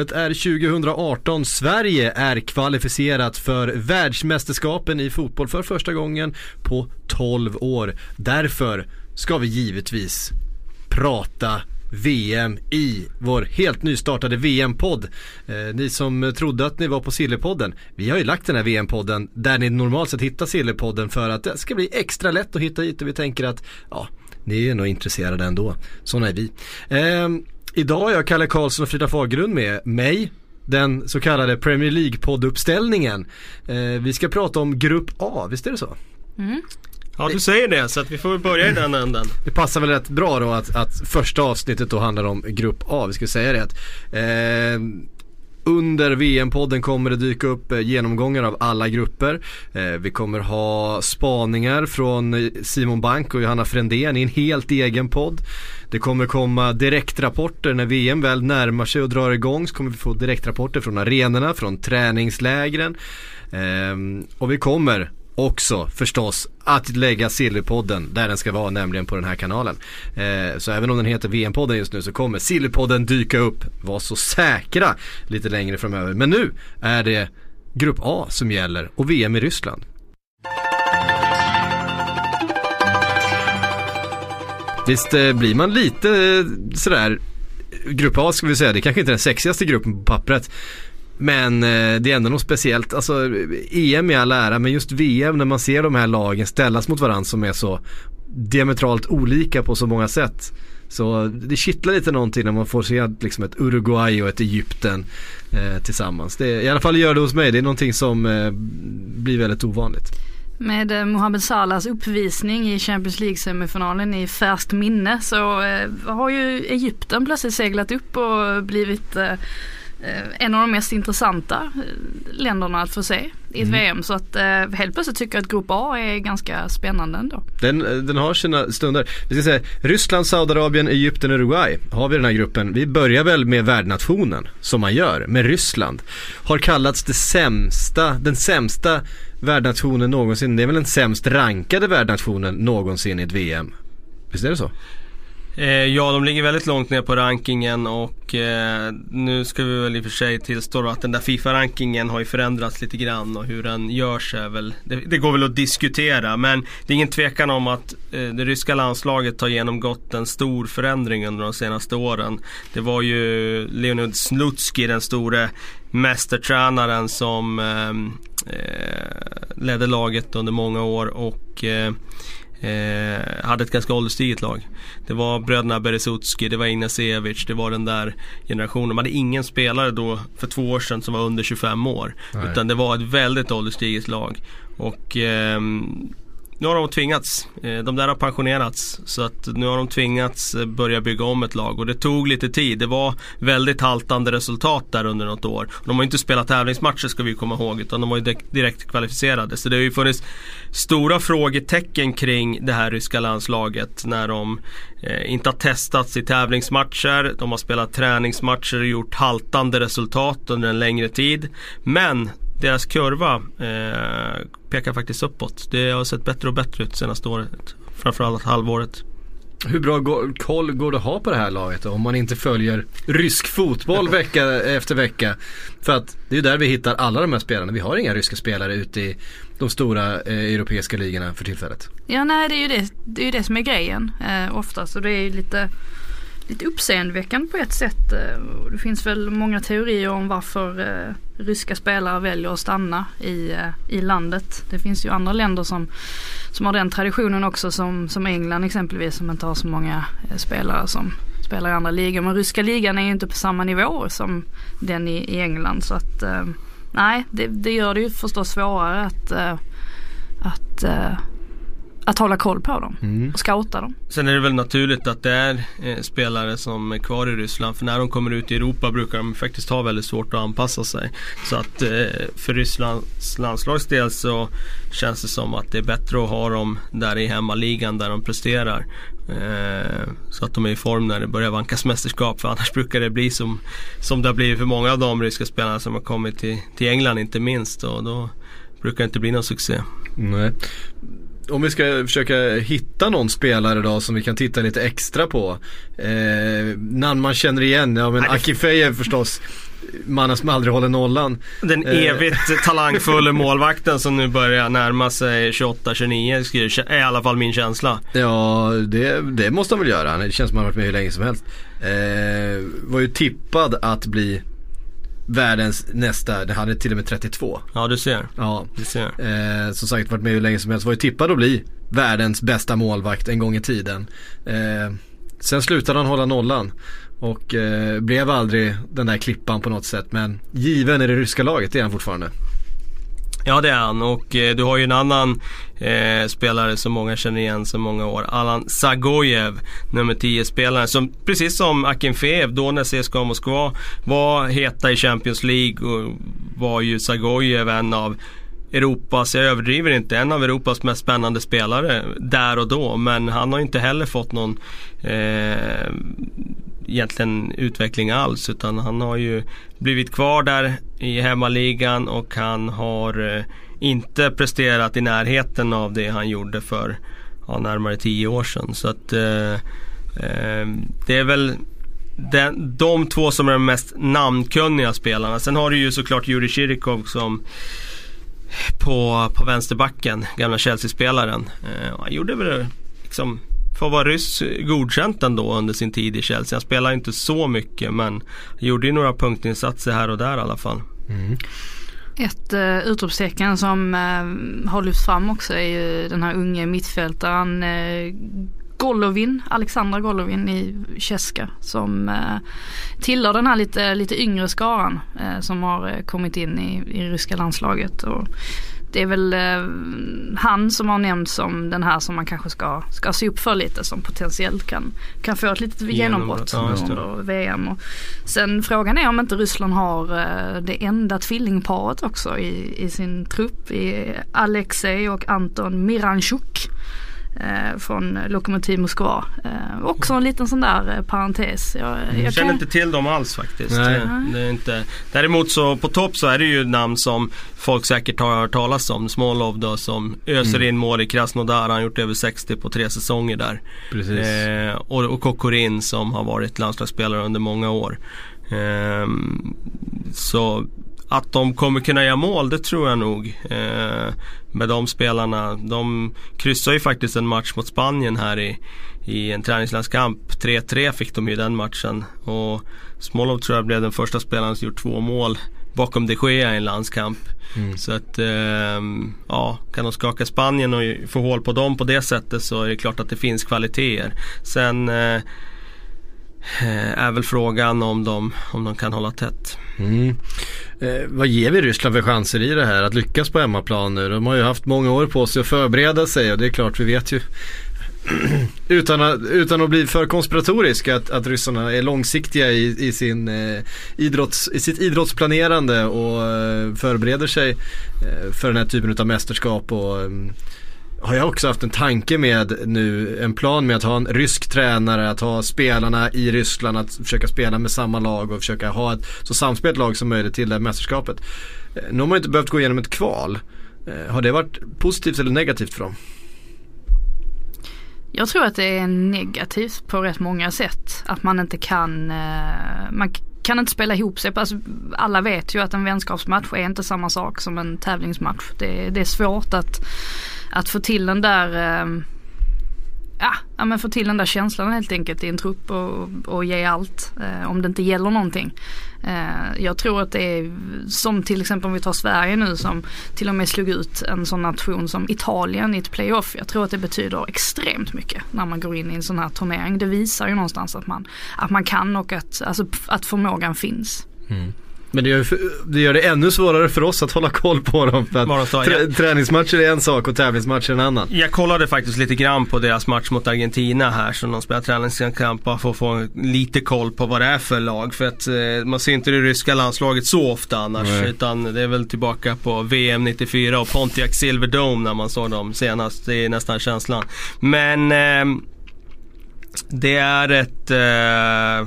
Året är 2018. Sverige är kvalificerat för världsmästerskapen i fotboll för första gången på 12 år. Därför ska vi givetvis prata VM i vår helt nystartade VM-podd. Eh, ni som trodde att ni var på Sillepodden, vi har ju lagt den här VM-podden där ni normalt sett hittar Sillepodden för att det ska bli extra lätt att hitta hit och vi tänker att ja, ni är nog intresserade ändå. Sådana är vi. Eh, idag har jag Kalle Karlsson och Frida Fagerlund med mig den så kallade Premier League-podduppställningen. Eh, vi ska prata om Grupp A, visst är det så? Mm. Ja du säger det så att vi får börja i den änden. Det passar väl rätt bra då att, att första avsnittet då handlar om Grupp A. Vi ska säga det att eh, under VM-podden kommer det dyka upp eh, genomgångar av alla grupper. Eh, vi kommer ha spaningar från eh, Simon Bank och Johanna Frändén i en helt egen podd. Det kommer komma direktrapporter när VM väl närmar sig och drar igång så kommer vi få direktrapporter från arenorna, från träningslägren. Ehm, och vi kommer också förstås att lägga Sillypodden där den ska vara, nämligen på den här kanalen. Eh, så även om den heter VM-podden just nu så kommer Sillypodden dyka upp, var så säkra lite längre framöver. Men nu är det Grupp A som gäller och VM i Ryssland. Visst eh, blir man lite eh, sådär Grupp A ska vi säga, det kanske inte är den sexigaste gruppen på pappret. Men eh, det är ändå något speciellt. Alltså EM i all ära men just VM när man ser de här lagen ställas mot varandra som är så diametralt olika på så många sätt. Så det kittlar lite någonting när man får se liksom ett Uruguay och ett Egypten eh, tillsammans. Det, I alla fall gör det hos mig. Det är någonting som eh, blir väldigt ovanligt. Med eh, Mohamed Salahs uppvisning i Champions League-semifinalen i färskt minne så eh, har ju Egypten plötsligt seglat upp och blivit Eh, en av de mest intressanta eh, länderna att få se i ett mm. VM. Så att eh, helt plötsligt tycker jag att Grupp A är ganska spännande ändå. Den, den har sina stunder. Vi ska säga Ryssland, Saudiarabien, Egypten, Uruguay har vi den här gruppen. Vi börjar väl med värdnationen som man gör med Ryssland. Har kallats det sämsta, den sämsta värdnationen någonsin. Det är väl den sämst rankade värdnationen någonsin i ett VM. Visst är det så? Eh, ja, de ligger väldigt långt ner på rankingen och eh, nu ska vi väl i och för sig tillstå att den där Fifa-rankingen har ju förändrats lite grann och hur den görs är väl, det, det, går väl att diskutera men det är ingen tvekan om att eh, det ryska landslaget har genomgått en stor förändring under de senaste åren. Det var ju Leonid Slutski, den store mästertränaren som eh, eh, ledde laget under många år och eh, Eh, hade ett ganska ålderstiget lag. Det var bröderna Beresutski, det var Ignacevic, det var den där generationen. Man hade ingen spelare då för två år sedan som var under 25 år. Nej. Utan det var ett väldigt ålderstiget lag. Och eh, nu har de tvingats. Eh, de där har pensionerats. Så att nu har de tvingats eh, börja bygga om ett lag. Och det tog lite tid. Det var väldigt haltande resultat där under något år. De har inte spelat tävlingsmatcher ska vi komma ihåg. Utan de var ju direkt kvalificerade. Så det har ju funnits stora frågetecken kring det här ryska landslaget. När de eh, inte har testats i tävlingsmatcher. De har spelat träningsmatcher och gjort haltande resultat under en längre tid. Men deras kurva eh, pekar faktiskt uppåt. Det har sett bättre och bättre ut senaste året. Framförallt halvåret. Hur bra koll går det att ha på det här laget då, om man inte följer rysk fotboll vecka efter vecka? För att det är ju där vi hittar alla de här spelarna. Vi har inga ryska spelare ute i de stora eh, europeiska ligorna för tillfället. Ja nej det är ju det, det, är ju det som är grejen eh, oftast och det är ju lite lite uppseendeväckande på ett sätt. Eh, det finns väl många teorier om varför eh, ryska spelare väljer att stanna i, eh, i landet. Det finns ju andra länder som, som har den traditionen också som, som England exempelvis som inte har så många spelare som spelar i andra ligor. Men ryska ligan är ju inte på samma nivå som den i, i England så att nej det, det, gör det ju förstås svårare att, att att hålla koll på dem mm. och scouta dem. Sen är det väl naturligt att det är eh, spelare som är kvar i Ryssland. För när de kommer ut i Europa brukar de faktiskt ha väldigt svårt att anpassa sig. Så att eh, för Rysslands landslags del så känns det som att det är bättre att ha dem där i hemmaligan där de presterar. Eh, så att de är i form när det börjar vankas mästerskap. För annars brukar det bli som, som det har blivit för många av de ryska spelarna som har kommit till, till England inte minst. Och då brukar det inte bli någon succé. Nej om vi ska försöka hitta någon spelare då som vi kan titta lite extra på. Eh, namn man känner igen, ja men Akifejev förstås. Mannen som aldrig håller nollan. Den Eh. evigt talangfulla målvakten som nu börjar närma sig 28-29 är i alla fall min känsla. Ja, det, det måste han väl göra. Det känns som han har varit med hur länge som helst. Eh, var ju tippad att bli världens nästa, det hade till och med 32. Ja du ser. Ja, Du ser. eh, som sagt varit med hur länge som helst. Var ju tippad att bli världens bästa målvakt en gång i tiden. Eh, sen slutade han hålla nollan. Och eh, blev aldrig den där klippan på något sätt. Men given i det ryska laget, är han fortfarande. Ja det är han och eh, du har ju en annan eh, spelare som många känner igen sedan många år. Allan Zagojev, nummer 10-spelaren. Som precis som Akinfeev då när CSKA Moskva var heta i Champions League och var ju Zagojev en av Europas, jag överdriver inte, en av Europas mest spännande spelare där och då. Men han har inte heller fått någon eh, egentligen utveckling alls. Utan han har ju blivit kvar där i hemmaligan och han har eh, inte presterat i närheten av det han gjorde för ja, närmare tio år sedan. Så att eh, eh, det är väl den, de två som är de mest namnkunniga spelarna. Sen har du ju såklart Jurij Kirikov som på, på vänsterbacken, gamla Chelsea-spelaren. Eh, han gjorde väl liksom för att vara ryss godkänt ändå under sin tid i Chelsea. Han spelade inte så mycket men gjorde ju några punktinsatser här och där i alla fall. Ett uh, utropstecken som uh, har lyfts fram också är ju den här unge mittfältaren uh, Golovin, Alexandra Golovin i Cheska som uh, tillhör den här lite, lite yngre skaran uh, som har uh, kommit in i, i ryska landslaget. Och det är väl han som har nämnts som den här som man kanske ska, ska se upp för lite som potentiellt kan, kan få ett litet genombrott ja, under VM. Och sen frågan är om inte Ryssland har det enda tvillingparet också i, i sin trupp. I Alexej och Anton Miranchuk eh, från Lokomotiv Moskva. Eh, också en liten sån där eh, parentes. Jag, Jag känner inte till dem alls faktiskt. Nej. Det, det är inte. Däremot så på topp så är det ju namn som folk säkert har hört talas om. Smolov då som öser in mål i Krasnodar. Han har gjort över 60 på tre säsonger där. Precis. Eh, och, och Kokorin som har varit landslagsspelare under många år. Ehm, så att de kommer kunna göra mål, det tror jag nog. Eh, med de spelarna. De kryssade ju faktiskt en match mot Spanien här i, i en träningslandskamp. 3-3 fick de ju den matchen. Och Smolov tror jag blev den första spelaren som gjort två mål bakom de Gea i en landskamp. Mm. Så att, ehm, ja, kan de skaka Spanien och få hål på dem på det sättet så är det klart att det finns kvaliteter. Sen eh, eh, Eh, är väl frågan om de, om de kan hålla tätt. Mm. Eh, vad ger vi Ryssland för chanser i det här att lyckas på hemmaplan nu? De har ju haft många år på sig att förbereda sig och det är klart vi vet ju utan, att, utan att bli för konspiratorisk att, att ryssarna är långsiktiga i, i, sin, eh, idrotts, i sitt idrottsplanerande och eh, förbereder sig eh, för den här typen av mästerskap. Och, eh, har jag också haft en tanke med nu, en plan med att ha en rysk tränare, att ha spelarna i Ryssland, att försöka spela med samma lag och försöka ha ett så samspelt lag som möjligt till det här mästerskapet. Eh, nu har man inte behövt gå igenom ett kval. Eh, har det varit positivt eller negativt för dem? Jag tror att det är negativt på rätt många sätt. Att man inte kan, eh, man kan inte spela ihop sig. Alltså, alla vet ju att en vänskapsmatch är inte samma sak som en tävlingsmatch. Det, det är svårt att, att få till den där eh, Ja, ja men få till den där känslan helt enkelt i en trupp och, och ge allt eh, om det inte gäller någonting. Eh, jag tror att det är som till exempel om vi tar Sverige nu som till och med slog ut en sån nation som Italien i ett playoff. Jag tror att det betyder extremt mycket när man går in i en sån här turnering. Det visar ju någonstans att man, att man kan och att, alltså, att förmågan finns. Mm. Men det gör, det gör det ännu svårare för oss att hålla koll på dem. För att trä, träningsmatcher är en sak och tävlingsmatcher en annan. Jag kollade faktiskt lite grann på deras match mot Argentina här som de spelar träningskamp för att få lite koll på vad det är för lag. För att eh, man ser inte det ryska landslaget så ofta annars. Nej. Utan det är väl tillbaka på VM 94 och Pontiac Silverdome när man såg dem senast. Det är nästan känslan. Men ehm, det är ett eh,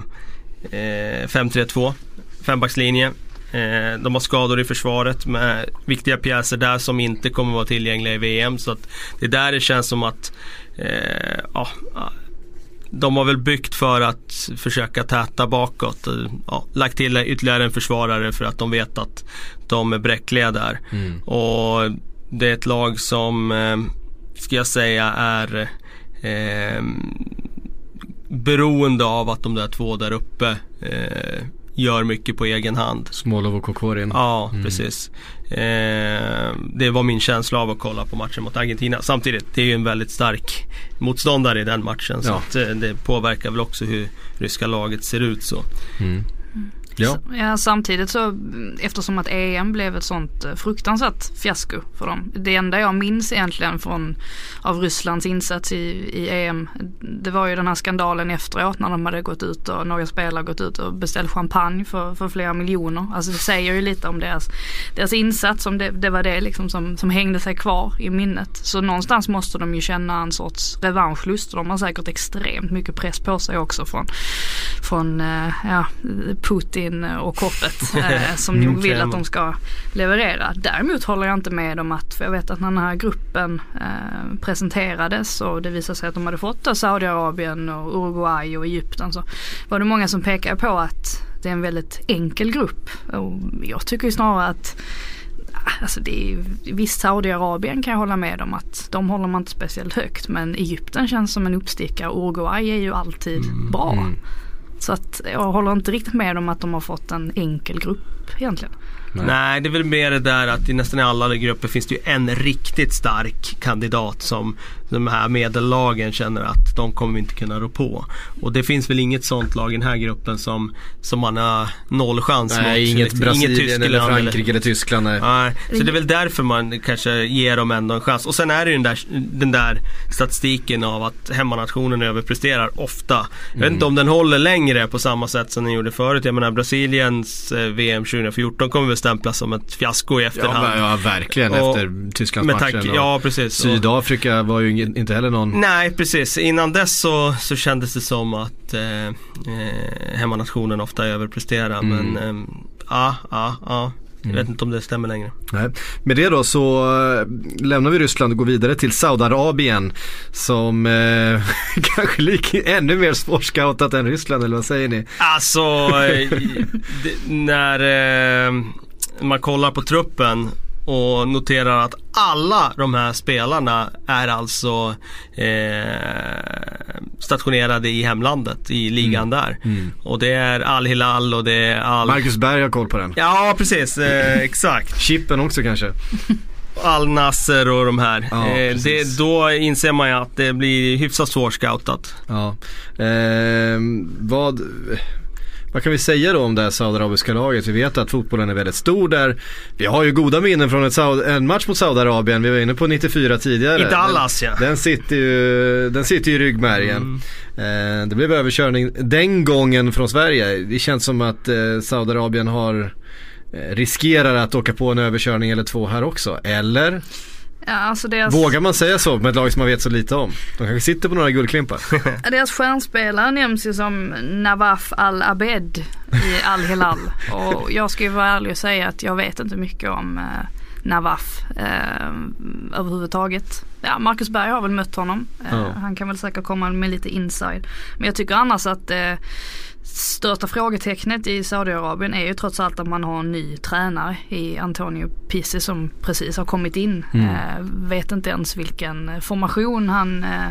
eh, 5-3-2. Fembackslinje. Eh, de har skador i försvaret med viktiga pjäser där som inte kommer vara tillgängliga i VM. Så att det är där det känns som att eh, ja, de har väl byggt för att försöka täta bakåt. Ja, lagt till ytterligare en försvarare för att de vet att de är bräckliga där. Mm. Och det är ett lag som, eh, ska jag säga, är eh, beroende av att de där två där uppe eh, gör mycket på egen hand. Smolov och Kokorin. Ja, mm. precis. Eh, det var min känsla av att kolla på matchen mot Argentina. Samtidigt, det är ju en väldigt stark motståndare i den matchen. Så att, eh, det påverkar väl också hur ryska laget ser ut så. Mm. Ja. ja. samtidigt så eftersom att EM blev ett sånt eh, fruktansvärt fiasko för dem. Det enda jag minns egentligen från av Rysslands insats i, i EM det var ju den här skandalen efteråt när de hade gått ut och några spelare gått ut och beställt champagne för, för flera miljoner. Alltså det säger ju lite om deras, deras insats, om det, det var det liksom som, som hängde sig kvar i minnet. Så någonstans måste de ju känna en sorts revanschlust. De har säkert extremt mycket press på sig också från, från eh, ja, Putin Putin och koppet eh, som nog vill att de ska leverera. Däremot håller jag inte med om att, för jag vet att när den här gruppen eh, presenterades och det visade sig att de hade fått Saudiarabien och Uruguay och Egypten så var det många som pekade på att det är en väldigt enkel grupp. Och jag tycker ju snarare att Alltså det är, visst Saudiarabien kan jag hålla med om att de håller man inte speciellt högt men Egypten känns som en uppstickare. Uruguay är ju alltid mm. bra. Så att jag håller inte riktigt med om att de har fått en enkel grupp egentligen. Nej. Nej. det är väl mer det där att i nästan alla grupper finns det ju en riktigt stark kandidat som de här medellagen känner att de kommer vi inte kunna rå på. Och det finns väl inget sånt lag i den här gruppen som, som man har noll chans nej, mot. Inget Brasilien inget eller Frankrike eller, eller Tyskland. Nej. nej. Så det är väl därför man kanske ger dem ändå en chans. Och sen är det ju den där, den där statistiken av att hemmanationen överpresterar ofta. Jag mm. vet inte om den håller längre på samma sätt som den gjorde förut. Jag menar Brasiliens eh, VM 2014 kommer väl stämplas som ett fiasko i efterhand. Ja, ja verkligen och, efter Tysklandsmatchen. Ja, precis. Sydafrika var ju inte heller någon... Nej, precis. Innan dess så, så kändes det som att eh, eh, hemmanationen ofta överpresterar. Mm. Men eh, ja, ja, ja. Jag mm. vet inte om det stämmer längre. Nej. Med det då så äh, lämnar vi Ryssland och går vidare till Saudiarabien som äh, kanske lik ännu mer svårscoutat än Ryssland eller vad säger ni? Alltså, när man kollar på truppen och noterar att alla de här spelarna är alltså eh, stationerade i hemlandet, i ligan mm. där. Mm. Och det är Al Hilal och det är Al... Marcus Berg har koll på den. Ja, precis. Eh, exakt. Chippen också kanske. Al Nasser och de här. Ja, eh, det, då inser man ju att det blir hyfsat svårscoutat. Ja. Eh, vad vad kan vi säga då om det här saudiarabiska laget? Vi vet att fotbollen är väldigt stor där. Vi har ju goda minnen från en match mot Saudiarabien. Vi var inne på 94 tidigare. I Dallas den, ja. Den sitter ju, den sitter ju i ryggmärgen. Mm. Eh, det blev överkörning den gången från Sverige. Det känns som att eh, Saudiarabien har eh, riskerar att åka på en överkörning eller två här också. Eller? Ja, alltså deras... Vågar man säga så med ett lag som man vet så lite om? De kanske sitter på några guldklimpar. deras stjärnspelare nämns ju som Nawaf Al-Abed i Al-Hilal. Och jag ska ju vara ärlig och säga att jag vet inte mycket om eh, Nawaf eh, överhuvudtaget. Ja, Marcus Berg har väl mött honom. Eh, ja. Han kan väl säkert komma med lite inside. Men jag tycker annars att eh, största frågetecknet i Saudiarabien är ju trots allt att man har en ny tränare i Antonio Pizzi som precis har kommit in. Mm. Eh, vet inte ens vilken formation han, eh,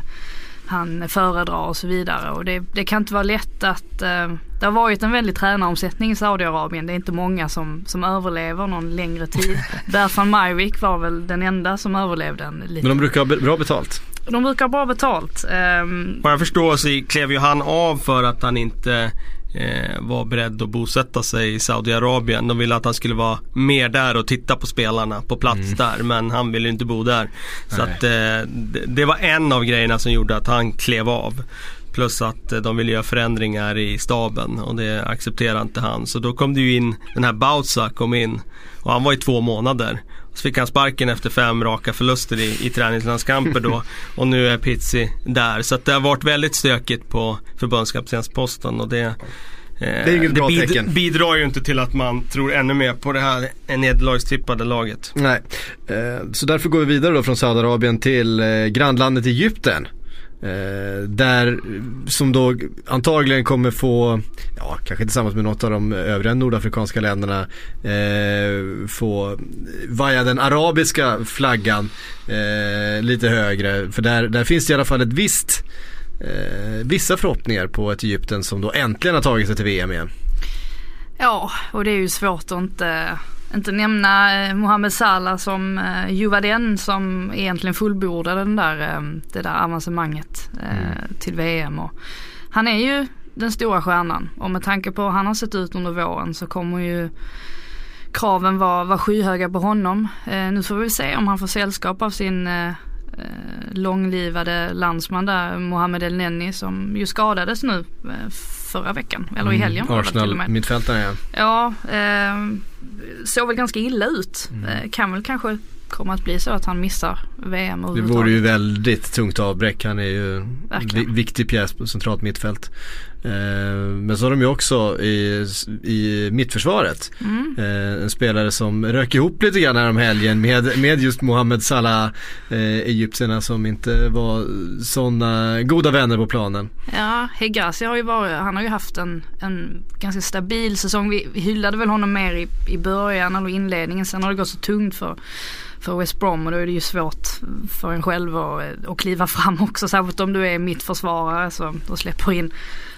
han föredrar och så vidare. Och det, det kan inte vara lätt att eh, det har varit en väldig tränaromsättning i Saudiarabien. Det är inte många som, som överlever någon längre tid. Berfan Majvik var väl den enda som överlevde en liten. Men de brukar ha bra betalt. De brukar ha bra betalt. Um... Vad jag förstår så klev ju han av för att han inte eh, var beredd att bosätta sig i Saudiarabien. De ville att han skulle vara mer där och titta på spelarna på plats mm. där. Men han ville inte bo där. Så att, eh, det, det var en av grejerna som gjorde att han klev av. Plus att eh, de ville göra förändringar i staben och det accepterade inte han. Så då kom det ju in, den här Bautza kom in och han var i två månader. Så fick han sparken efter fem raka förluster i, i träningslandskamper då. Och nu är Pizzi där. Så det har varit väldigt stökigt på förbundskaptensposten och det Eh, Det är inget bra bid- tecken. bidrar ju inte till att man tror ännu mer på det här nederlagstippade laget. Nej, eh, så därför går vi vidare då från Saudiarabien till eh, grannlandet Egypten. Eh, där, som då antagligen kommer få, ja kanske tillsammans med något av de övriga nordafrikanska länderna, eh, få vaja den arabiska flaggan eh, lite högre. För där, där finns det i alla fall ett visst, eh, vissa förhoppningar på ett Egypten som då äntligen har tagit sig till VM igen. Ja, och det är ju svårt att inte, inte nämna eh, Mohamed Salah som eh, ju var den som egentligen fullbordade den där, eh, det där avancemanget eh, till VM. Och han är ju den stora stjärnan och med tanke på hur han har sett ut under våren så kommer ju kraven vara, vara skyhöga på honom. Nu får vi se om han får sällskap av sin långlivade landsman där, Mohamed El Neni som ju skadades nu förra veckan, eller i helgen var det väl till och Arsenal med. mittfältaren ja. Ja, eh, såg väl ganska illa ut. Eh, kan väl kanske komma att bli så att han missar VM Det vore ju väldigt tungt avbräck. Han är ju en Verkligen. viktig pjäs på centralt mittfält. Eh, men så har de ju också i, i mittförsvaret Mm. eh, en spelare som rök ihop lite grann här om helgen med, med just Mohamed Salah, eh, egyptierna som inte var sådana goda vänner på planen. Ja, Hegazi har ju varit, han har ju haft en, en ganska stabil säsong. Vi, vi hyllade väl honom mer i, i början eller inledningen. Sen har det gått så tungt för, för West Brom och då är det ju svårt för en själv att, att kliva fram också. Särskilt om du är mittförsvarare så, och släpper in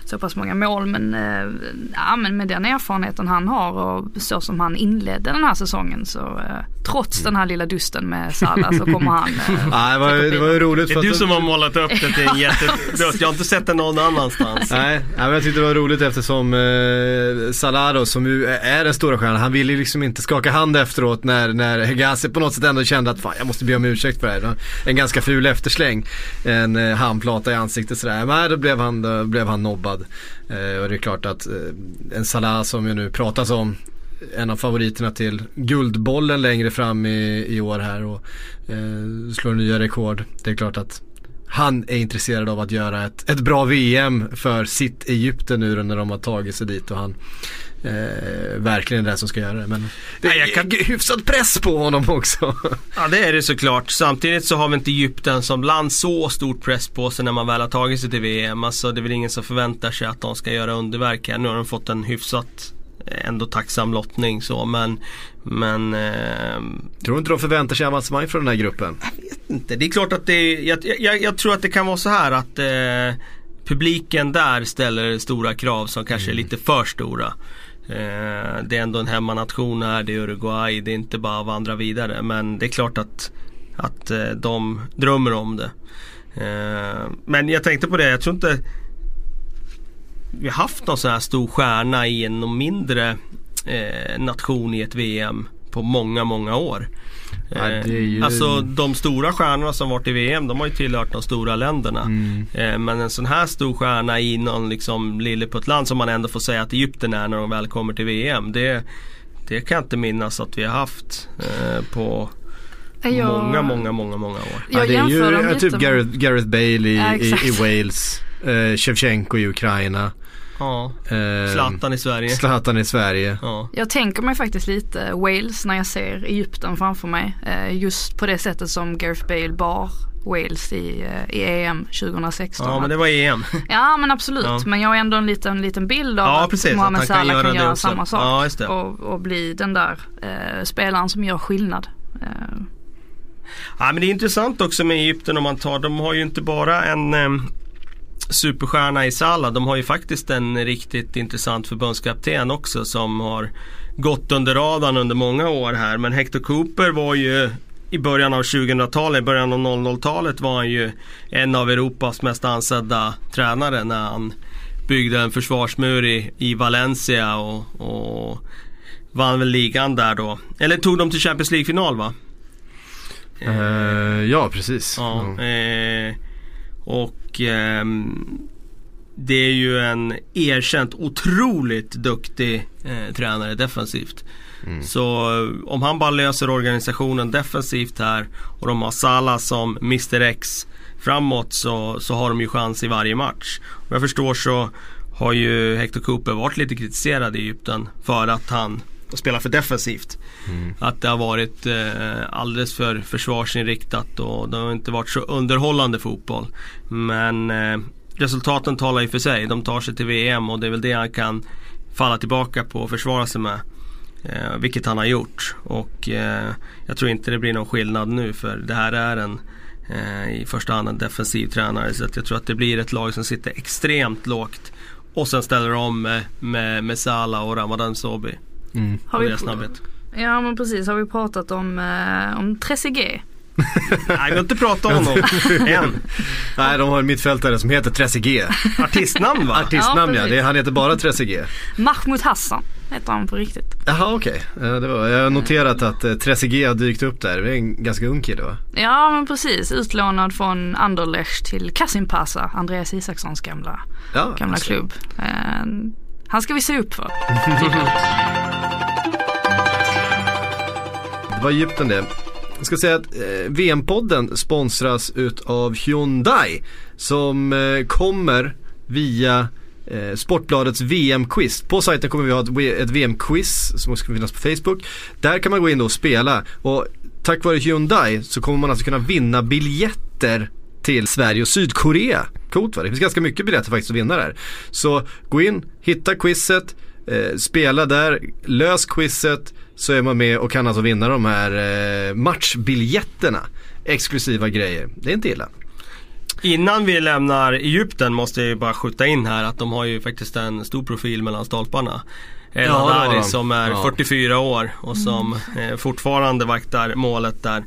så pass många mål. Men, eh, ja, men med den erfarenheten han har och så som han inledde den här säsongen så eh, trots den här lilla dusten med Salah så kommer han eh, Nej, det, var, ju- det var ju roligt Det för är du att som har målat upp det till en jättebra. Jag har inte sett det någon annanstans. Nej, men jag tyckte det var roligt eftersom eh, Salah då, som ju är den stora stjärnan, han ville ju liksom inte skaka hand efteråt när, när Hegazi på något sätt ändå kände att fan jag måste be om ursäkt för det här. En ganska ful eftersläng. En eh, handplata i ansiktet sådär. Men då blev han, då blev han nobbad. Eh, och det är klart att eh, en Salah som ju nu pratas om en av favoriterna till Guldbollen längre fram i, i år här och eh, slår nya rekord. Det är klart att han är intresserad av att göra ett, ett bra VM för sitt Egypten nu när de har tagit sig dit och han eh, verkligen är den som ska göra det. Men det är jag kan- hyfsad press på honom också. Ja det är det såklart. Samtidigt så har vi inte Egypten som land så stor press på sig när man väl har tagit sig till VM. Alltså det är väl ingen som förväntar sig att de ska göra underverk här. Nu har de fått en hyfsat eh, ändå tacksam lottning så men Men ehm, Tror du inte de förväntar sig avancemang från den här gruppen? inte. Det är klart att det jag, jag, jag tror att det kan vara så här att eh, Publiken där ställer stora krav som kanske är lite för stora. Eh, det är ändå en hemmanation här, det är Uruguay, det är inte bara att vandra vidare. Men det är klart att, att eh, de drömmer om det. Eh, men jag tänkte på det, jag tror inte vi har haft någon sån här stor stjärna i en mindre eh, nation i ett VM på många, många år. Ja, är ju- Eh, Alltså de stora stjärnorna som varit i VM de har ju tillhört de stora länderna. Mm. Eh, Men en sån här stor stjärna i någon liksom lilleputtland som man ändå får säga att Egypten är när de väl kommer till VM. Det, det kan jag inte minnas att vi har haft eh, på Jag- många, många, många, många år. Jag ja, det är ju typ Gareth, Gareth Bale i, Ja, i, i. Wales. Eh, Shevchenko i Ukraina. Ja. Eh, Zlatan i Sverige. Zlatan i Sverige. Ja. Jag tänker mig faktiskt lite Wales när jag ser Egypten framför mig. Eh, just på det sättet som Gareth Bale bar Wales i, eh, i EM 2016. ja men det var EM. Ja men absolut, Ja. men jag har ändå en liten, liten bild av Ja, att precis, att Mohamed kan Salah göra kan göra samma sak. Ja, just det. Och, och bli den där eh, spelaren som gör skillnad. Eh, Ja men det är intressant också med Egypten om man tar, de har ju inte bara en eh, superstjärna i Salah. De har ju faktiskt en riktigt intressant förbundskapten också som har gått under radarn under många år här. Men Hector Cooper var ju i början av 2000-talet, i början av 00-talet var han ju en av Europas mest ansedda tränare när han byggde en försvarsmur i, i Valencia och, och vann väl ligan där då. Eller tog de till Champions League-final va? Eh, ja, precis. Ja. eh, och ehm, det är ju en erkänt otroligt duktig eh, tränare defensivt. Så eh, om han bara löser organisationen defensivt här och de har Salah som Mr X framåt så, så har de ju chans i varje match. Vad jag förstår så har ju Hector Cooper varit lite kritiserad i Egypten för att han spelar för defensivt. Mm. Att det har varit eh, alldeles för försvarsinriktat och det har inte varit så underhållande fotboll. Men eh, resultaten talar ju för sig. De tar sig till VM och det är väl det han kan falla tillbaka på och försvara sig med. Eh, vilket han har gjort. Och eh, jag tror inte det blir någon skillnad nu för det här är en eh, i första hand en defensiv tränare. Så att jag tror att det blir ett lag som sitter extremt lågt. Och sen ställer de om med, med, med Salah och Ramadan Sobi. Mm. Har vi, deras snabbhet. ja men precis, har vi pratat om, eh, om Trezeguet? Nej vi har inte pratat om honom än. Nej, de har en mittfältare som heter Trezeguet. Artistnamn va? Artistnamn Ja, ja, det, han heter bara Trezeguet. Mahmoud Hassan heter han på riktigt. Jaha okej, okay. jag har noterat att eh, Trezeguet har dykt upp där. Det är en ganska ung kille va? Ja men precis, utlånad från Anderlecht till Kasimpasa, Andreas Isakssons gamla, Ja, gamla klubb. Eh, han ska vi se upp för. Det var Egypten det. Jag ska säga att eh, VM-podden sponsras utav Hyundai som eh, kommer via eh, Sportbladets VM-quiz. På sajten kommer vi ha ett, ett VM-quiz som också kommer finnas på Facebook. Där kan man gå in då och spela och tack vare Hyundai så kommer man alltså kunna vinna biljetter till Sverige och Sydkorea. Coolt va? Det finns ganska mycket biljetter faktiskt att vinna där. Så gå in, hitta quizet, eh, spela där, lös quizet så är man med och kan alltså vinna de här eh, matchbiljetterna. Exklusiva grejer. Det är inte illa. Innan vi lämnar Egypten måste jag ju bara skjuta in här att de har ju faktiskt en stor profil mellan stolparna. El Ja, Hadari som är Ja. 44 år och som eh, fortfarande vaktar målet där.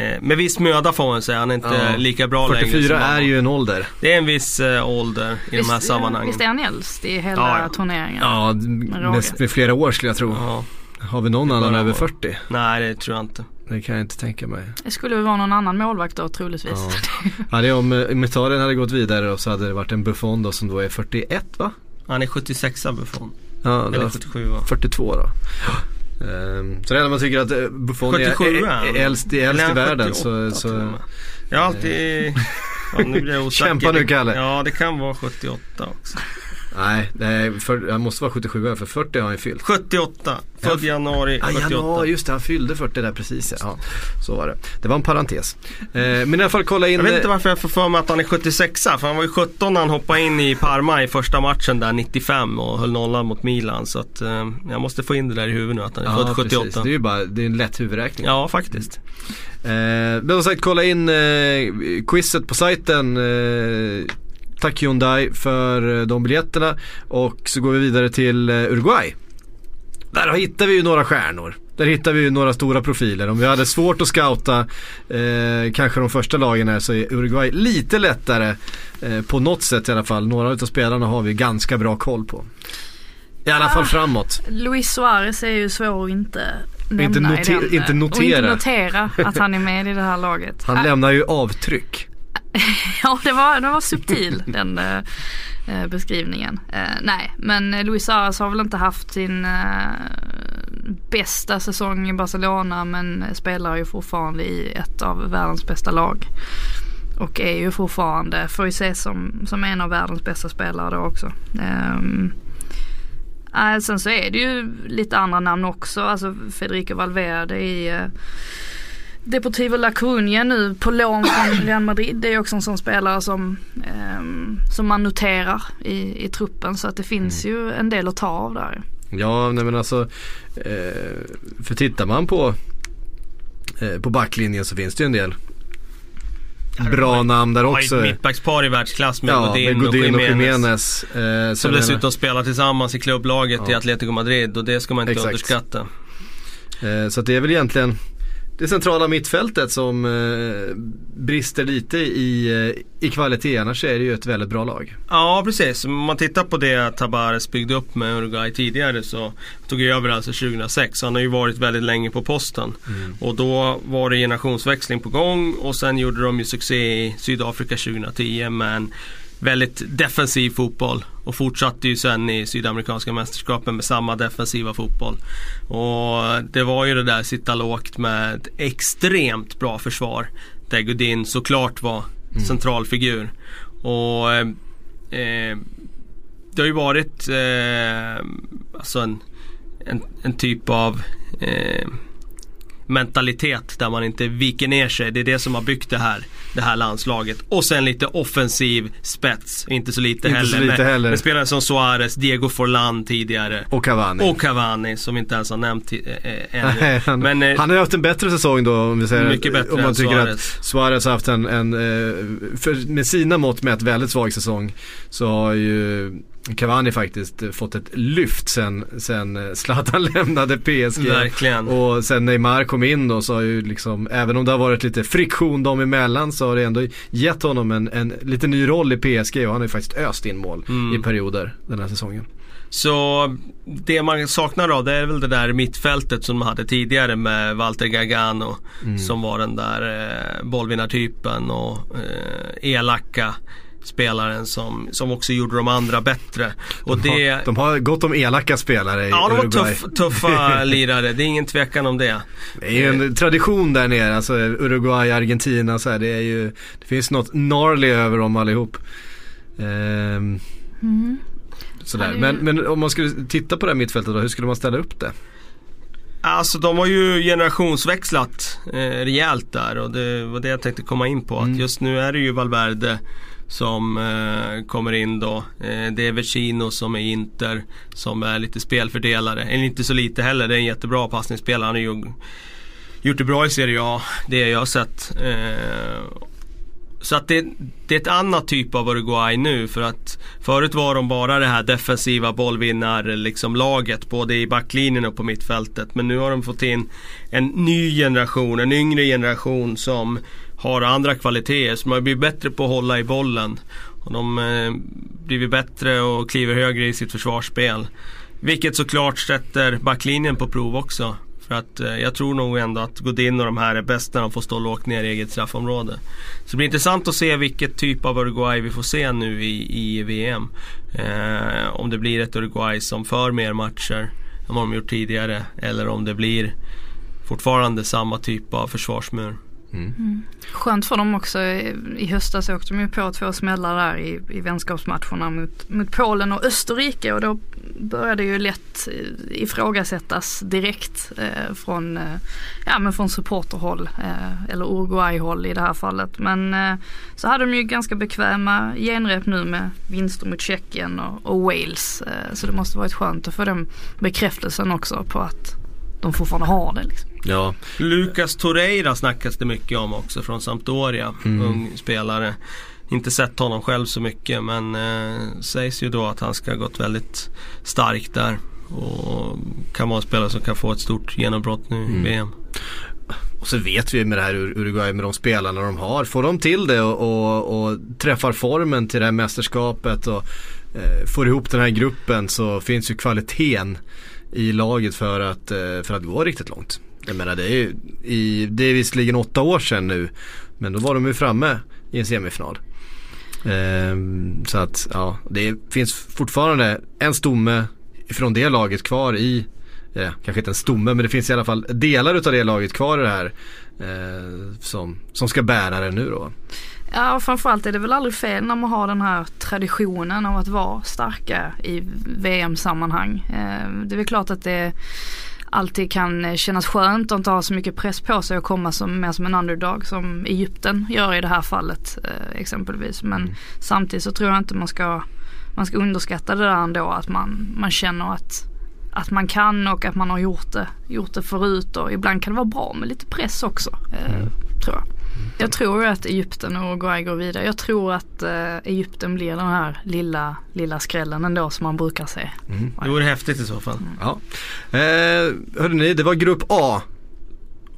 Eh, med viss möda får man säga, han är inte Ja. lika bra längre. 44 som han är var. ju en ålder. Det är en viss eh, ålder i de här sammanhangen. visst är han äldst i hela Ja, ja. turneringen? Ja, med, med flera år skulle jag tro. Ja. Har vi någon annan över vara. 40? Nej det tror jag inte. Det kan jag inte tänka mig. Det skulle väl vara någon annan målvakt då troligtvis. Ja. Ja, det är om eh, Italien hade gått vidare och så hade det varit en Buffon då som då är 41 va? Han är 76 Buffon. Ja, Eller var 77 va? 42 då. Ehm, så redan man tycker att eh, Buffon 77 är, är är, är äldst, är i är världen 78, så, så. Jag har alltid... Ja, nu blir jag osäker. Kämpa nu, Kalle. Ja det kan vara 78 också. Nej, nej för, han måste vara 77 för 40 har han ju fyllt. 78. Född Ja. januari Ja, 78. januari, just det, han fyllde 40 där precis ja. Så var det. Det var en parentes. Eh, men i alla fall kolla in. Jag vet inte varför jag får för mig att han är 76 för han var ju 17 när han hoppade in i Parma i första matchen där 95 och höll nollan mot Milan. Så att eh, jag måste få in det där i huvudet nu att han är Ja, född 78. precis. Det är ju bara, det är en lätt huvudräkning. Ja faktiskt. Eh, men som sagt, kolla in eh, quizet på sajten. Eh, tack Hyundai för eh, de biljetterna. Och så går vi vidare till eh, Uruguay. Där hittar vi ju några stjärnor. Där hittar vi ju några stora profiler. Om vi hade svårt att scouta eh, kanske de första lagen här så är Uruguay lite lättare eh, på något sätt i alla fall. Några av spelarna har vi ganska bra koll på. I alla fall Ah. framåt. Luis Suarez är ju svår att inte nämna Inte i noter- den, inte eh, notera. Och inte notera att han är med i det här laget. Han Ah, lämnar ju avtryck. Ja, det var, det var subtil den eh, eh, beskrivningen. Eh, nej, men Luis Suarez har väl inte haft sin eh, bästa säsong i Barcelona men spelar ju fortfarande i ett av världens bästa lag. Och är ju fortfarande, får ju ses som, som en av världens bästa spelare då också. Ehm, eh, sen så är det ju lite andra namn också, alltså Federico Valverde i eh, Deportivo La Coruña nu på lån från Real Madrid. Det är också en sån spelare som, ehm, som man noterar i, i truppen så att det finns ju en del att ta av där. Ja, nej men alltså. Eh, för tittar man på, eh, på backlinjen så finns det ju en del bra namn där Ja, också. ett mittbackspar i världsklass med Ja, Godin, med Godin och Jiménez. Eh, Som dessutom spelar tillsammans i klubblaget Ja. i Atletico Madrid och det ska man inte Exakt. underskatta. eh, så att det är väl egentligen det centrala mittfältet som eh, brister lite i, eh, i kvalitet. Annars är det ju ett väldigt bra lag. Ja precis, om man tittar på det Tabares byggde upp med Uruguay tidigare så tog jag över alltså 2006. Han har ju varit väldigt länge på posten. Och då var det generationsväxling på gång och sen gjorde de ju succé i Sydafrika 2010 med en väldigt defensiv fotboll. Och fortsatte ju sen i Sydamerikanska mästerskapen med samma defensiva fotboll. Och det var ju det där sitta lågt med ett extremt bra försvar. Där Godin såklart var centralfigur. Och eh, det har ju varit eh, alltså en, en, en typ av eh, mentalitet där man inte viker ner sig. Det är det som har byggt det här, det här landslaget. Och sen lite offensiv spets, inte så lite Inte heller. så lite med, heller. med spelare som Suarez, Diego Forlan tidigare. Och Cavani. Och Cavani som vi inte ens har nämnt Nej, ännu. han, Men, eh, han har haft en bättre säsong då om vi säger Mycket bättre om man än tycker Suarez. att Suarez har haft en, en eh, för, med sina mått med ett väldigt svag säsong så har ju Cavani faktiskt fått ett lyft sen, sen eh, Zlatan lämnade PSG. Verkligen. Och sen Neymar kom in då så har ju liksom, även om det har varit lite friktion dem emellan så har det ändå gett honom en, en lite ny roll i PSG och han har ju faktiskt öst in mål Mm. i perioder den här säsongen. Så det man saknar då det är väl det där mittfältet som man hade tidigare med Walter Gargano Mm. som var den där eh, bollvinnartypen och eh, elaka spelaren som, som också gjorde de andra bättre. Och De, det, har, de har gott om elaka spelare i ja, de var Uruguay. tuff, tuffa lirare, det är ingen tvekan om det. Det är ju en tradition där nere, alltså Uruguay, Argentina så här, det är ju, det finns något gnarly över dem allihop. Ehm, Mm. sådär. Det Men, men om man skulle titta på det här mittfältet då, hur skulle man ställa upp det? Alltså de har ju generationsväxlat eh, rejält där och det var det jag tänkte komma in på. Mm. Att just nu är det ju Valverde som eh, kommer in då. Eh, det är Vecino som är Inter som är lite spelfördelare. Eller inte så lite heller, det är en jättebra passningsspelare. Han har ju gjort det bra i Serie A, det jag har sett. Eh, så att det, det är ett annat typ av Uruguay nu för att förut var de bara det här defensiva bollvinnarlaget, liksom laget både i backlinjen och på mittfältet. Men nu har de fått in en ny generation, en yngre generation som har andra kvaliteter. Så man blir bättre på att hålla i bollen. Och de eh, blir bättre och kliver högre i sitt försvarsspel. Vilket såklart sätter backlinjen på prov också. För att eh, jag tror nog ändå att Godin och de här är bäst när de får stå lågt ner i eget straffområde. Så det blir intressant att se vilket typ av Uruguay vi får se nu i, i VM. Eh, om det blir ett Uruguay som för mer matcher än vad de gjort tidigare. Eller om det blir fortfarande samma typ av försvarsmur. Mm. Mm. Skönt för dem också. I höstas åkte de ju på två smällar där i, i vänskapsmatcherna mot, mot Polen och Österrike och då började ju lätt eh, ifrågasättas direkt eh, från, eh, ja, men från supporterhåll eh, eller Uruguay-håll i det här fallet. Men eh, så hade de ju ganska bekväma genrep nu med vinster mot Tjeckien och, och Wales. Eh, så det måste varit skönt att få den bekräftelsen också på att de fortfarande har det. Liksom. Ja, Lucas Torreira snackas det mycket om också från Sampdoria. Mm. Ung spelare. Inte sett honom själv så mycket men eh, sägs ju då att han ska ha gått väldigt starkt där. Och kan vara en spelare som kan få ett stort genombrott nu Mm. i VM. och så vet vi med det här Ur- Uruguay med de spelarna de har. Får de till det och, och, och träffar formen till det här mästerskapet och eh, får ihop den här gruppen så finns ju kvaliteten i laget för att, eh, för att gå riktigt långt. Jag menar det är ju, i, det är visserligen åtta år sedan nu men då var de ju framme i en semifinal. Ehm, så att ja, det finns fortfarande en stomme från det laget kvar i eh, kanske inte en stomme men det finns i alla fall delar utav det laget kvar i det här eh, som, som ska bära det nu då. Ja och framförallt är det väl aldrig fel när man har den här traditionen av att vara starka i VM-sammanhang. Eh, Det är väl klart att det alltid kan kännas skönt att inte ha så mycket press på sig och komma som, mer som en underdog som Egypten gör i det här fallet eh, exempelvis. Men Mm. samtidigt så tror jag inte man ska, man ska underskatta det där ändå att man, man känner att att man kan och att man har gjort det, gjort det förut och ibland kan det vara bra med lite press också. Eh, Mm. Tror jag. Jag tror att Egypten och Uruguay går vidare. Jag tror att eh, Egypten blir den här lilla, lilla skrällen ändå som man brukar se. Mm. Det vore häftigt i så fall. Ja. Eh, hörde ni, det var grupp A.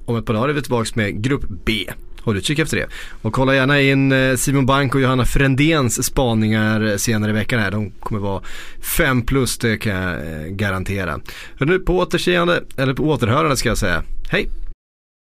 Om ett par dagar är vi tillbaka med grupp B. Håll utkik efter det. Och kolla gärna in eh, Simon Bank och Johanna Frändéns spaningar senare i veckan här. De kommer vara 5 plus, det kan jag eh, garantera. Hörde ni, på återseende, eller på återhörande ska jag säga. Hej!